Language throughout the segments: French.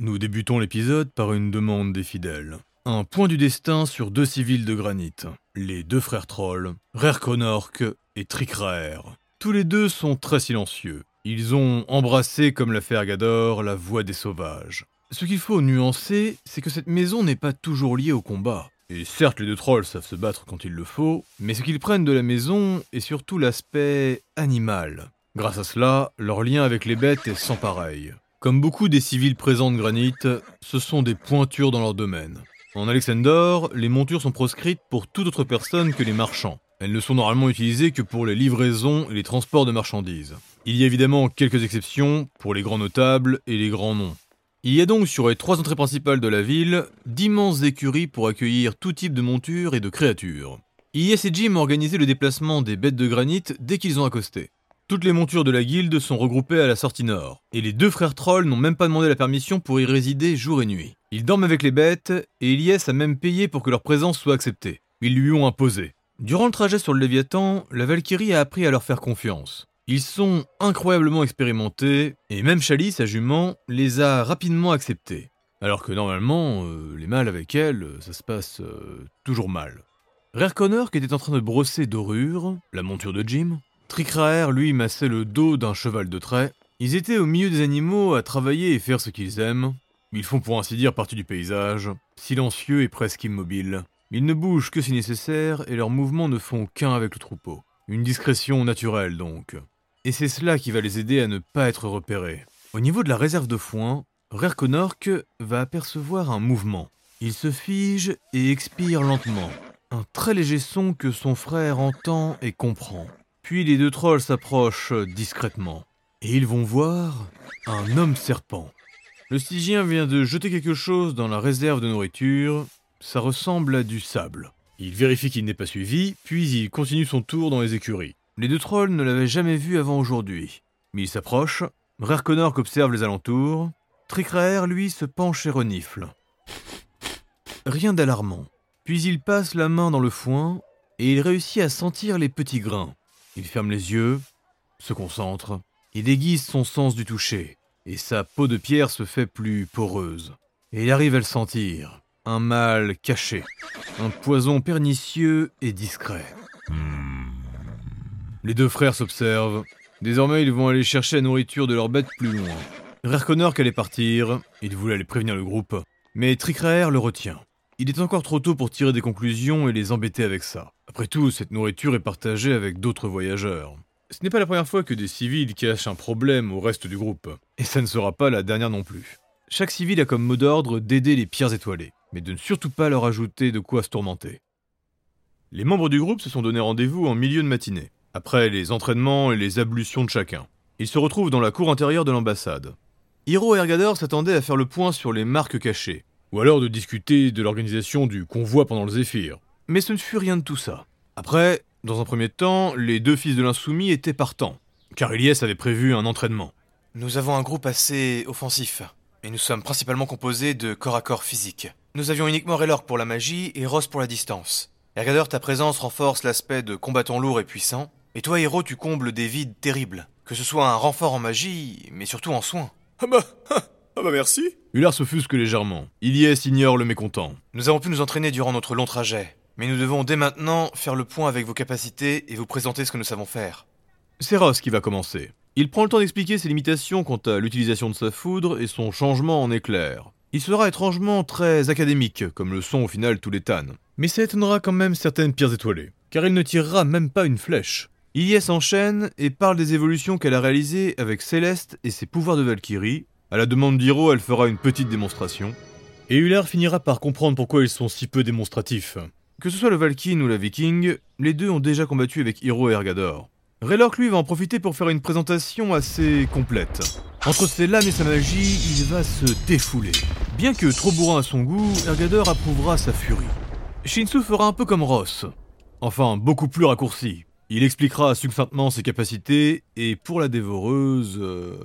Nous débutons l'épisode par une demande des fidèles. Un point du destin sur deux civils de granit. Les deux frères trolls, Rerkonork et Trikraer. Tous les deux sont très silencieux. Ils ont embrassé, comme l'a fait Ergador, la voix des sauvages. Ce qu'il faut nuancer, c'est que cette maison n'est pas toujours liée au combat. Et certes, les deux trolls savent se battre quand il le faut, mais ce qu'ils prennent de la maison est surtout l'aspect animal. Grâce à cela, leur lien avec les bêtes est sans pareil. Comme beaucoup des civils présents de Granit, ce sont des pointures dans leur domaine. En Alexandor, les montures sont proscrites pour toute autre personne que les marchands. Elles ne sont normalement utilisées que pour les livraisons et les transports de marchandises. Il y a évidemment quelques exceptions pour les grands notables et les grands noms. Il y a donc sur les trois entrées principales de la ville d'immenses écuries pour accueillir tout type de montures et de créatures. IS et Jim ont organisé le déplacement des bêtes de granit dès qu'ils ont accosté. Toutes les montures de la guilde sont regroupées à la sortie nord, et les deux frères trolls n'ont même pas demandé la permission pour y résider jour et nuit. Ils dorment avec les bêtes, et Ilyes a même payé pour que leur présence soit acceptée. Ils lui ont imposé. Durant le trajet sur le Léviathan, la Valkyrie a appris à leur faire confiance. Ils sont incroyablement expérimentés, et même Chalice, sa jument, les a rapidement acceptés. Alors que normalement, euh, les mâles avec elle, ça se passe euh, toujours mal. Connor, qui était en train de brosser Dorure, la monture de Jim, Trikraer, lui, massait le dos d'un cheval de trait. Ils étaient au milieu des animaux à travailler et faire ce qu'ils aiment. Ils font pour ainsi dire partie du paysage, silencieux et presque immobiles. Ils ne bougent que si nécessaire et leurs mouvements ne font qu'un avec le troupeau. Une discrétion naturelle donc. Et c'est cela qui va les aider à ne pas être repérés. Au niveau de la réserve de foin, Rerkonork va apercevoir un mouvement. Il se fige et expire lentement. Un très léger son que son frère entend et comprend. Puis les deux trolls s'approchent discrètement. Et ils vont voir un homme serpent. Le Stygien vient de jeter quelque chose dans la réserve de nourriture. Ça ressemble à du sable. Il vérifie qu'il n'est pas suivi, puis il continue son tour dans les écuries. Les deux trolls ne l'avaient jamais vu avant aujourd'hui. Mais il s'approche. Rerkonor observe les alentours. Trikraer, lui, se penche et renifle. Rien d'alarmant. Puis il passe la main dans le foin et il réussit à sentir les petits grains. Il ferme les yeux, se concentre, il aiguise son sens du toucher, et sa peau de pierre se fait plus poreuse. Et il arrive à le sentir, un mal caché, un poison pernicieux et discret. Les deux frères s'observent. Désormais, ils vont aller chercher la nourriture de leur bête plus loin. Rerkonor allait partir, il voulait aller prévenir le groupe, mais Trikraer le retient. Il est encore trop tôt pour tirer des conclusions et les embêter avec ça. Après tout, cette nourriture est partagée avec d'autres voyageurs. Ce n'est pas la première fois que des civils cachent un problème au reste du groupe. Et ça ne sera pas la dernière non plus. Chaque civil a comme mot d'ordre d'aider les pierres étoilées, mais de ne surtout pas leur ajouter de quoi se tourmenter. Les membres du groupe se sont donné rendez-vous en milieu de matinée, après les entraînements et les ablutions de chacun. Ils se retrouvent dans la cour intérieure de l'ambassade. Hiro et Ergador s'attendaient à faire le point sur les marques cachées, ou alors de discuter de l'organisation du convoi pendant le Zéphyr. Mais ce ne fut rien de tout ça. Après, dans un premier temps, les deux fils de l'insoumis étaient partants, car Ilyes avait prévu un entraînement. Nous avons un groupe assez offensif, et nous sommes principalement composés de corps à corps physique. Nous avions uniquement Raylor pour la magie et Ross pour la distance. Ergador, ta présence renforce l'aspect de combattant lourd et puissant, et toi, héros, tu combles des vides terribles, que ce soit un renfort en magie, mais surtout en soins. Ah bah, ah bah merci. Hullard s'offusque légèrement. Ilyes ignore le mécontent. Nous avons pu nous entraîner durant notre long trajet, mais nous devons dès maintenant faire le point avec vos capacités et vous présenter ce que nous savons faire. C'est Ross qui va commencer. Il prend le temps d'expliquer ses limitations quant à l'utilisation de sa foudre et son changement en éclair. Il sera étrangement très académique, comme le sont au final tous les Tan. Mais ça étonnera quand même certaines pierres étoilées, car il ne tirera même pas une flèche. Ilyes enchaîne et parle des évolutions qu'elle a réalisées avec Céleste et ses pouvoirs de Valkyrie, à la demande d'Hiro, elle fera une petite démonstration. Et Uller finira par comprendre pourquoi ils sont si peu démonstratifs. Que ce soit le Valkyne ou la Viking, les deux ont déjà combattu avec Hiro et Ergador. Raylork lui va en profiter pour faire une présentation assez complète. Entre ses lames et sa magie, il va se défouler. Bien que trop bourrin à son goût, Ergador approuvera sa furie. Shinsu fera un peu comme Ross. Enfin, beaucoup plus raccourci. Il expliquera succinctement ses capacités, et pour la dévoreuse... Euh,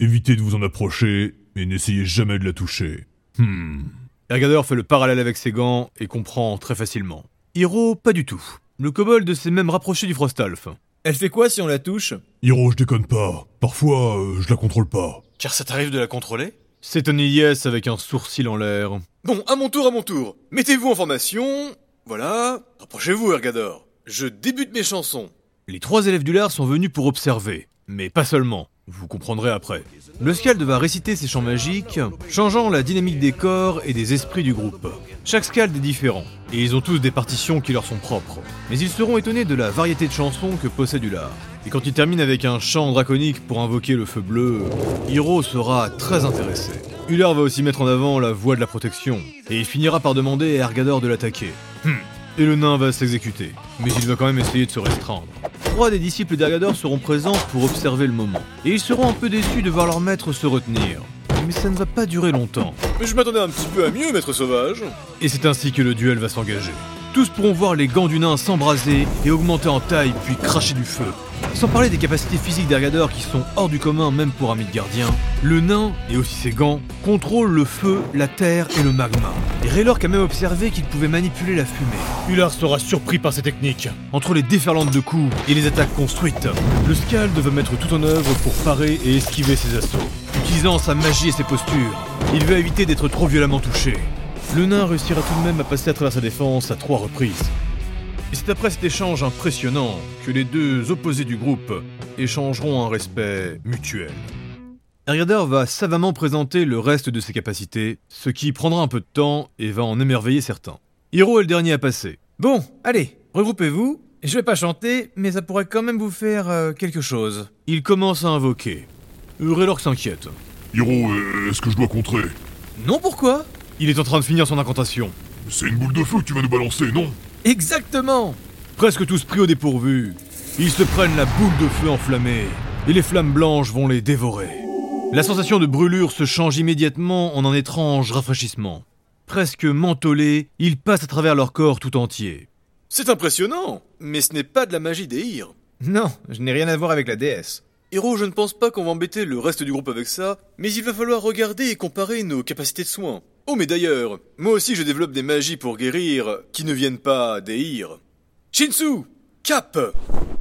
Évitez de vous en approcher et n'essayez jamais de la toucher. Hmm. Ergador fait le parallèle avec ses gants et comprend très facilement. Hiro, pas du tout. Le kobold s'est même rapproché du Frostalf. Elle fait quoi si on la touche? Hiro, je déconne pas. Parfois, euh, je la contrôle pas. Car ça t'arrive de la contrôler? S'étonne Ilyes avec un sourcil en l'air. Bon, à mon tour, à mon tour. Mettez-vous en formation. Voilà. Rapprochez-vous, Ergador. Je débute mes chansons. Les trois élèves du lard sont venus pour observer, mais pas seulement. Vous comprendrez après. Le Scald va réciter ses chants magiques, changeant la dynamique des corps et des esprits du groupe. Chaque Scald est différent, et ils ont tous des partitions qui leur sont propres. Mais ils seront étonnés de la variété de chansons que possède Ular. Et quand il termine avec un chant draconique pour invoquer le feu bleu, Hiro sera très intéressé. Ular va aussi mettre en avant la voix de la protection, et il finira par demander à Ergador de l'attaquer. Hmm. Et le nain va s'exécuter, mais il va quand même essayer de se restreindre. Trois des disciples d'Ergador seront présents pour observer le moment, et ils seront un peu déçus de voir leur maître se retenir. Mais ça ne va pas durer longtemps. Mais je m'attendais un petit peu à mieux, maître sauvage. Et c'est ainsi que le duel va s'engager. Tous pourront voir les gants du nain s'embraser et augmenter en taille puis cracher du feu. Sans parler des capacités physiques d'Ergador qui sont hors du commun même pour un gardien, le nain, et aussi ses gants, contrôlent le feu, la terre et le magma. Et Raylork a même observé qu'il pouvait manipuler la fumée. Ular sera surpris par ces techniques. Entre les déferlantes de coups et les attaques construites, le Scald va mettre tout en œuvre pour parer et esquiver ses assauts. Utilisant sa magie et ses postures, il veut éviter d'être trop violemment touché. Le nain réussira tout de même à passer à travers sa défense à trois reprises. Et c'est après cet échange impressionnant que les deux opposés du groupe échangeront un respect mutuel. Ergador va savamment présenter le reste de ses capacités, ce qui prendra un peu de temps et va en émerveiller certains. Hiro est le dernier à passer. Bon, allez, regroupez-vous. Je vais pas chanter, mais ça pourrait quand même vous faire euh, quelque chose. Il commence à invoquer. Raylork s'inquiète. Hiro, euh, est-ce que je dois contrer? Non, pourquoi? Il est en train de finir son incantation. C'est une boule de feu que tu vas nous balancer, non? Exactement Presque tous pris au dépourvu, ils se prennent la boule de feu enflammée, et les flammes blanches vont les dévorer. La sensation de brûlure se change immédiatement en un étrange rafraîchissement. Presque mentholés, ils passent à travers leur corps tout entier. C'est impressionnant, mais ce n'est pas de la magie des Hir. Non, je n'ai rien à voir avec la déesse. Héros, je ne pense pas qu'on va embêter le reste du groupe avec ça, mais il va falloir regarder et comparer nos capacités de soins. Oh, mais d'ailleurs, moi aussi je développe des magies pour guérir qui ne viennent pas des. Shinsu Cap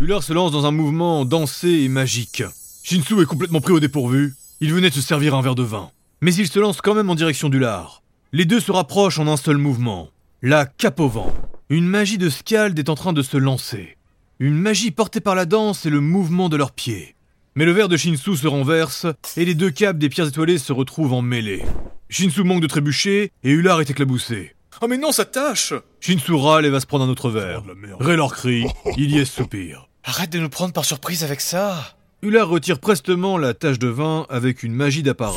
Ular se lance dans un mouvement dansé et magique. Shinsu est complètement pris au dépourvu. Il venait de se servir un verre de vin. Mais il se lance quand même en direction d'Ular. Les deux se rapprochent en un seul mouvement. La cape au vent. Une magie de Scald est en train de se lancer. Une magie portée par la danse et le mouvement de leurs pieds. Mais le verre de Shinsu se renverse et les deux capes des pierres étoilées se retrouvent en mêlée. Shinsu manque de trébucher et Ular est éclaboussé. Oh mais non, ça tâche Shinsu râle et va se prendre un autre verre. Oh. Raylor crie, Ilyes soupire. Arrête de nous prendre par surprise avec ça. Ular retire prestement la tache de vin avec une magie d'apparat.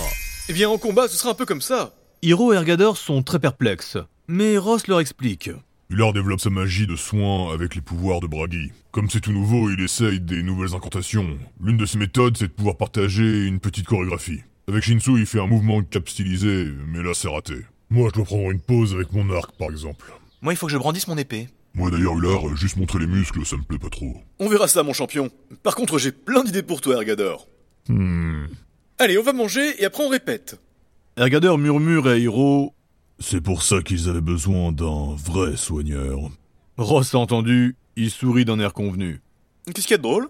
Eh bien en combat, ce sera un peu comme ça. Hiro et Ergador sont très perplexes, mais Ross leur explique. Ular développe sa magie de soin avec les pouvoirs de Bragi. Comme c'est tout nouveau, il essaye des nouvelles incantations. L'une de ses méthodes, c'est de pouvoir partager une petite chorégraphie. Avec Shinsu, il fait un mouvement cap stylisé, mais là, c'est raté. Moi, je dois prendre une pause avec mon arc, par exemple. Moi, il faut que je brandisse mon épée. Moi, d'ailleurs, Ular, juste montrer les muscles, ça me plaît pas trop. On verra ça, mon champion. Par contre, j'ai plein d'idées pour toi, Ergador. Hmm. Allez, on va manger et après on répète. Ergador murmure à Hiro. C'est pour ça qu'ils avaient besoin d'un vrai soigneur. Ross a entendu, il sourit d'un air convenu. Qu'est-ce qu'il y a de drôle?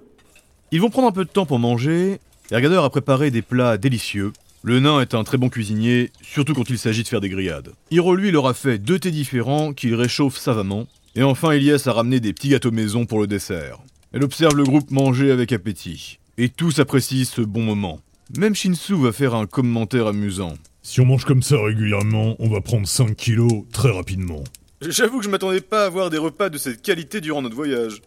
Ils vont prendre un peu de temps pour manger. Ergador a préparé des plats délicieux. Le nain est un très bon cuisinier, surtout quand il s'agit de faire des grillades. Hiro, lui, leur a fait deux thés différents qu'il réchauffe savamment. Et enfin, Elias a ramené des petits gâteaux maison pour le dessert. Elle observe le groupe manger avec appétit. Et tous apprécient ce bon moment. Même Shinsu va faire un commentaire amusant. Si on mange comme ça régulièrement, on va prendre 5 kilos très rapidement. J'avoue que je m'attendais pas à avoir des repas de cette qualité durant notre voyage.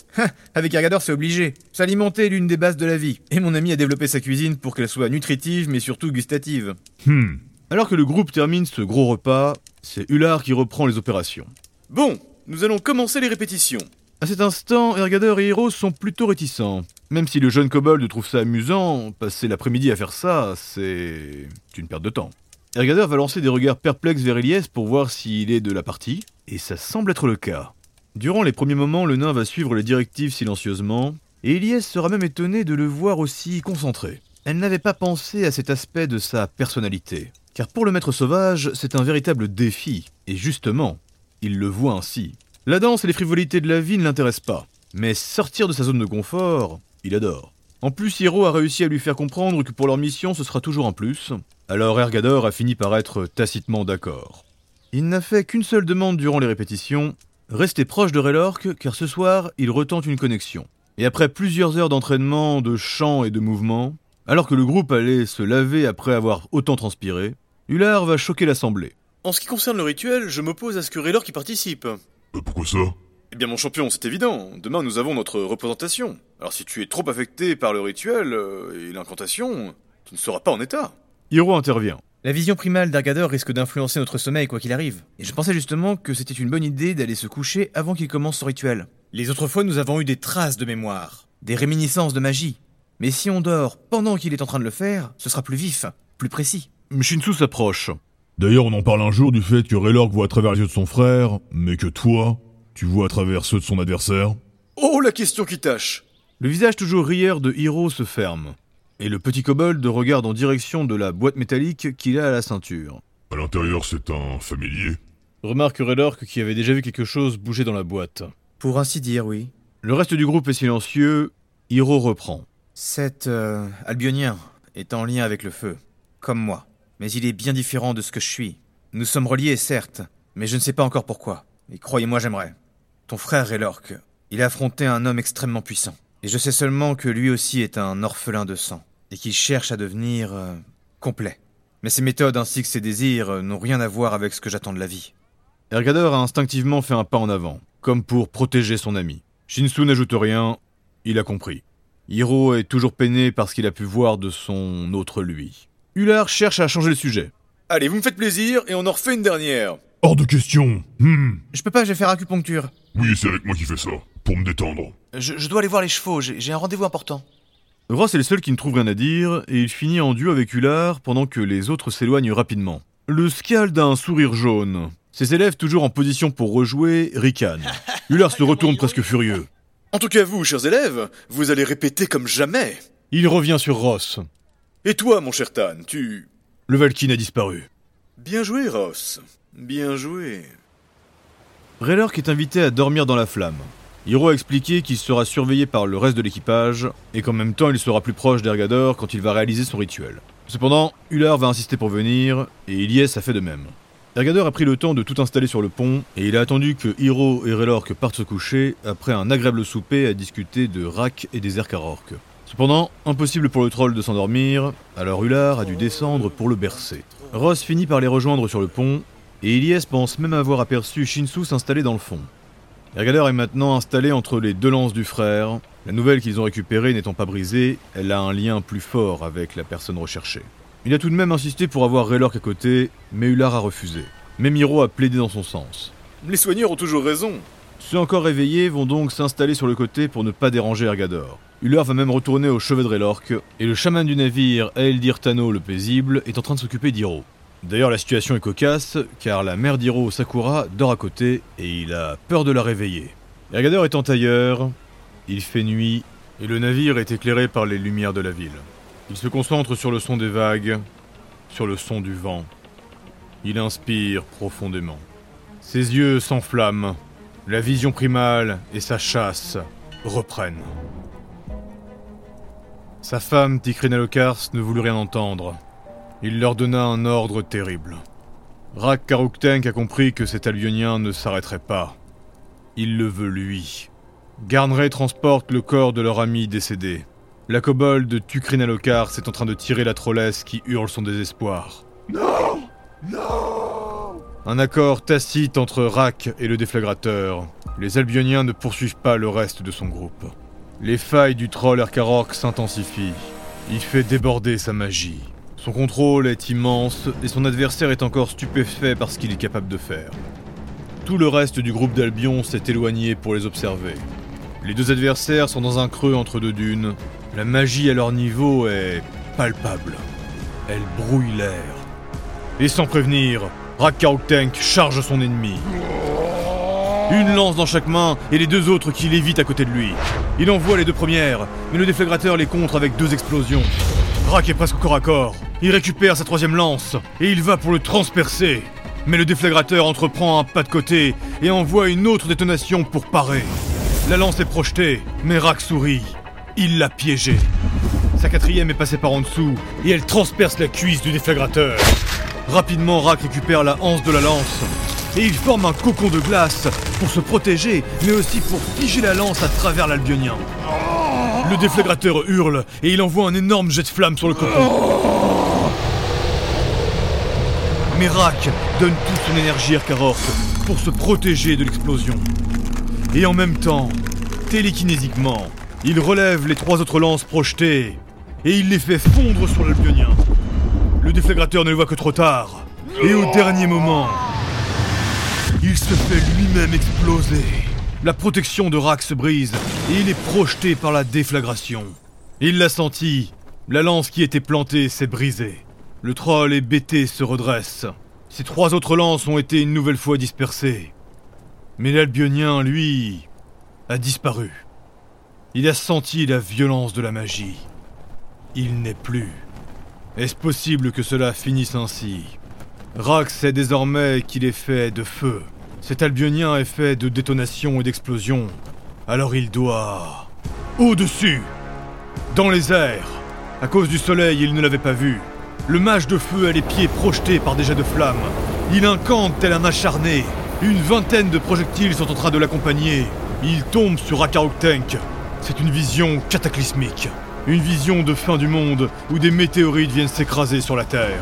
Avec Ergador, c'est obligé. S'alimenter est l'une des bases de la vie. Et mon ami a développé sa cuisine pour qu'elle soit nutritive mais surtout gustative. Hmm. Alors que le groupe termine ce gros repas, c'est Ular qui reprend les opérations. Bon, nous allons commencer les répétitions. À cet instant, Ergador et Hiro sont plutôt réticents. Même si le jeune kobold trouve ça amusant, passer l'après-midi à faire ça, c'est une perte de temps. Ergador va lancer des regards perplexes vers Elias pour voir s'il est de la partie, et ça semble être le cas. Durant les premiers moments, le nain va suivre les directives silencieusement, et Elias sera même étonné de le voir aussi concentré. Elle n'avait pas pensé à cet aspect de sa personnalité. Car pour le maître sauvage, c'est un véritable défi, et justement, il le voit ainsi. La danse et les frivolités de la vie ne l'intéressent pas, mais sortir de sa zone de confort, il adore. En plus, Hiro a réussi à lui faire comprendre que pour leur mission, ce sera toujours un plus. Alors Ergador a fini par être tacitement d'accord. Il n'a fait qu'une seule demande durant les répétitions, rester proche de Raylork, car ce soir, il retente une connexion. Et après plusieurs heures d'entraînement, de chant et de mouvement, alors que le groupe allait se laver après avoir autant transpiré, Ular va choquer l'assemblée. En ce qui concerne le rituel, je m'oppose à ce que Raylor y participe. Euh, pourquoi ça? Eh bien mon champion, c'est évident. Demain nous avons notre représentation. Alors si tu es trop affecté par le rituel euh, et l'incantation, tu ne seras pas en état. Hiro intervient. La vision primale d'Argador risque d'influencer notre sommeil quoi qu'il arrive. Et je pensais justement que c'était une bonne idée d'aller se coucher avant qu'il commence son rituel. Les autres fois, nous avons eu des traces de mémoire, des réminiscences de magie. Mais si on dort pendant qu'il est en train de le faire, ce sera plus vif, plus précis. Shinsu s'approche. D'ailleurs, on en parle un jour du fait que Raylork voit à travers les yeux de son frère, mais que toi, tu vois à travers ceux de son adversaire. Oh, la question qui tâche Le visage toujours rieur de Hiro se ferme, et le petit kobold regarde en direction de la boîte métallique qu'il a à la ceinture. À l'intérieur, c'est un familier? Remarque Raylork qui avait déjà vu quelque chose bouger dans la boîte. Pour ainsi dire, oui. Le reste du groupe est silencieux, Hiro reprend. Cet euh, albionien est en lien avec le feu, comme moi mais il est bien différent de ce que je suis. Nous sommes reliés, certes, mais je ne sais pas encore pourquoi. Et croyez-moi, j'aimerais. Ton frère est l'orque. Il a affronté un homme extrêmement puissant. Et je sais seulement que lui aussi est un orphelin de sang, et qu'il cherche à devenir euh, complet. Mais ses méthodes ainsi que ses désirs euh, n'ont rien à voir avec ce que j'attends de la vie. Ergador a instinctivement fait un pas en avant, comme pour protéger son ami. Shinsu n'ajoute rien, il a compris. Hiro est toujours peiné par ce qu'il a pu voir de son autre lui. Hullard cherche à changer le sujet. Allez, vous me faites plaisir et on en refait une dernière. Hors de question. Hmm. Je peux pas, je vais faire acupuncture. Oui, c'est avec moi qui fais ça, pour me détendre. Je, dois aller voir les chevaux, j'ai un rendez-vous important. Ross est le seul qui ne trouve rien à dire, et il finit en duo avec Hullard pendant que les autres s'éloignent rapidement. Le scald a un sourire jaune. Ses élèves, toujours en position pour rejouer, ricanent. Hullard se retourne presque furieux. En tout cas, vous, chers élèves, vous allez répéter comme jamais. Il revient sur Ross. Et toi, mon cher Tan, tu... Le Valkyne a disparu. Bien joué, Ross. Bien joué. Raylork est invité à dormir dans la flamme. Hiro a expliqué qu'il sera surveillé par le reste de l'équipage, et qu'en même temps il sera plus proche d'Ergador quand il va réaliser son rituel. Cependant, Ular va insister pour venir, et Ilyes a fait de même. Ergador a pris le temps de tout installer sur le pont, et il a attendu que Hiro et Raylork partent se coucher après un agréable souper à discuter de Rak et des Erkarork. Cependant, impossible pour le troll de s'endormir, alors Ular a dû descendre pour le bercer. Ross finit par les rejoindre sur le pont, et Ilyes pense même avoir aperçu Shinsu s'installer dans le fond. Ergader est maintenant installé entre les deux lances du frère. La nouvelle qu'ils ont récupérée n'étant pas brisée, elle a un lien plus fort avec la personne recherchée. Il a tout de même insisté pour avoir Raylork à côté, mais Ular a refusé. Même Hiro a plaidé dans son sens. Les soigneurs ont toujours raison. Ceux encore réveillés vont donc s'installer sur le côté pour ne pas déranger Ergador. Uller va même retourner au chevet de Raylork, et le chaman du navire, Aeldir Tano le paisible, est en train de s'occuper d'Hiro. D'ailleurs, la situation est cocasse, car la mère d'Hiro, Sakura, dort à côté, et il a peur de la réveiller. Ergador est en tailleur, il fait nuit, et le navire est éclairé par les lumières de la ville. Il se concentre sur le son des vagues, sur le son du vent. Il inspire profondément. Ses yeux s'enflamment, la vision primale et sa chasse reprennent. Sa femme, Tikrinalokars, ne voulut rien entendre. Il leur donna un ordre terrible. Rak Karuktenk a compris que cet albionien ne s'arrêterait pas. Il le veut lui. Garnray transporte le corps de leur ami décédé. La kobold de Tukrinalokars est en train de tirer la trollesse qui hurle son désespoir. Non Non Un accord tacite entre Rak et le déflagrateur. Les albioniens ne poursuivent pas le reste de son groupe. Les failles du troll Erkarok s'intensifient. Il fait déborder sa magie. Son contrôle est immense et son adversaire est encore stupéfait par ce qu'il est capable de faire. Tout le reste du groupe d'Albion s'est éloigné pour les observer. Les deux adversaires sont dans un creux entre deux dunes. La magie à leur niveau est palpable. Elle brouille l'air. Et sans prévenir, Tank charge son ennemi. Une lance dans chaque main et les deux autres qui l'évitent à côté de lui. Il envoie les deux premières, mais le déflagrateur les contre avec deux explosions. Rak est presque corps à corps. Il récupère sa troisième lance et il va pour le transpercer. Mais le déflagrateur entreprend un pas de côté et envoie une autre détonation pour parer. La lance est projetée, mais Rak sourit. Il l'a piégé. Sa quatrième est passée par en dessous, et elle transperce la cuisse du déflagrateur. Rapidement, Rak récupère la hanse de la lance, et il forme un cocon de glace pour se protéger, mais aussi pour figer la lance à travers l'albionien. Le déflagrateur hurle, et il envoie un énorme jet de flamme sur le cocon. Mais Rak donne toute son énergie à Karork pour se protéger de l'explosion. Et en même temps, télékinésiquement, il relève les trois autres lances projetées et il les fait fondre sur l'albionien. Le déflagrateur ne le voit que trop tard. Et au dernier moment, il se fait lui-même exploser. La protection de Rak se brise et il est projeté par la déflagration. Il l'a senti, la lance qui était plantée s'est brisée. Le troll et BT se redressent. Ces trois autres lances ont été une nouvelle fois dispersées. Mais l'albionien, lui, a disparu. Il a senti la violence de la magie. Il n'est plus. Est-ce possible que cela finisse ainsi? Rax sait désormais qu'il est fait de feu. Cet albionien est fait de détonation et d'explosion. Alors il doit... Au-dessus Dans les airs À cause du soleil, il ne l'avait pas vu. Le mage de feu a les pieds projetés par des jets de flammes. Il incante tel un acharné. Une vingtaine de projectiles sont en train de l'accompagner. Il tombe sur Tank. C'est une vision cataclysmique. Une vision de fin du monde où des météorites viennent s'écraser sur la Terre.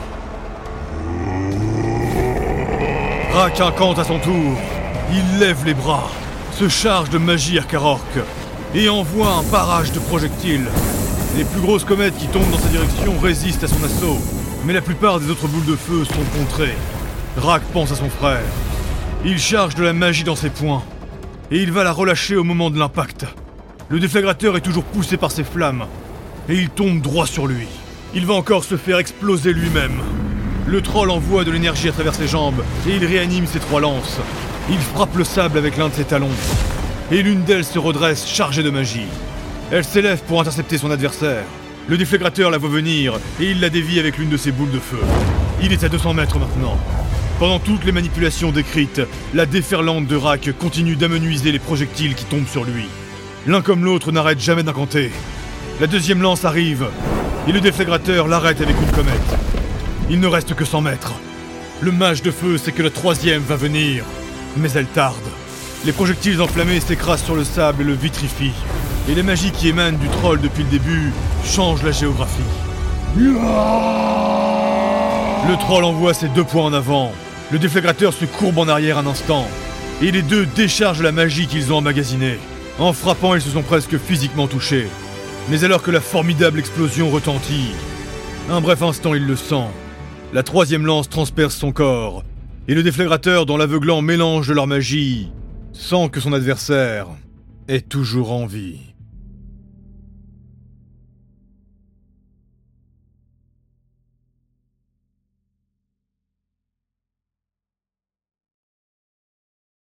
Rak incante à son tour. Il lève les bras, se charge de magie Karork et envoie un barrage de projectiles. Les plus grosses comètes qui tombent dans sa direction résistent à son assaut, mais la plupart des autres boules de feu sont contrées. Rak pense à son frère. Il charge de la magie dans ses poings, et il va la relâcher au moment de l'impact. Le déflagrateur est toujours poussé par ses flammes, et il tombe droit sur lui. Il va encore se faire exploser lui-même. Le troll envoie de l'énergie à travers ses jambes, et il réanime ses trois lances. Il frappe le sable avec l'un de ses talons, et l'une d'elles se redresse chargée de magie. Elle s'élève pour intercepter son adversaire. Le déflagrateur la voit venir et il la dévie avec l'une de ses boules de feu. Il est à 200 mètres maintenant. Pendant toutes les manipulations décrites, la déferlante de Rack continue d'amenuiser les projectiles qui tombent sur lui. L'un comme l'autre n'arrête jamais d'incanter. La deuxième lance arrive et le déflagrateur l'arrête avec une comète. Il ne reste que 100 mètres. Le mage de feu sait que la troisième va venir, mais elle tarde. Les projectiles enflammés s'écrasent sur le sable et le vitrifient. Et les magies qui émanent du troll depuis le début changent la géographie. Le troll envoie ses deux points en avant. Le déflagrateur se courbe en arrière un instant. Et les deux déchargent la magie qu'ils ont emmagasinée. En frappant, ils se sont presque physiquement touchés. Mais alors que la formidable explosion retentit, un bref instant il le sent. La troisième lance transperce son corps. Et le déflagrateur, dans l'aveuglant mélange de leur magie, sent que son adversaire est toujours en vie.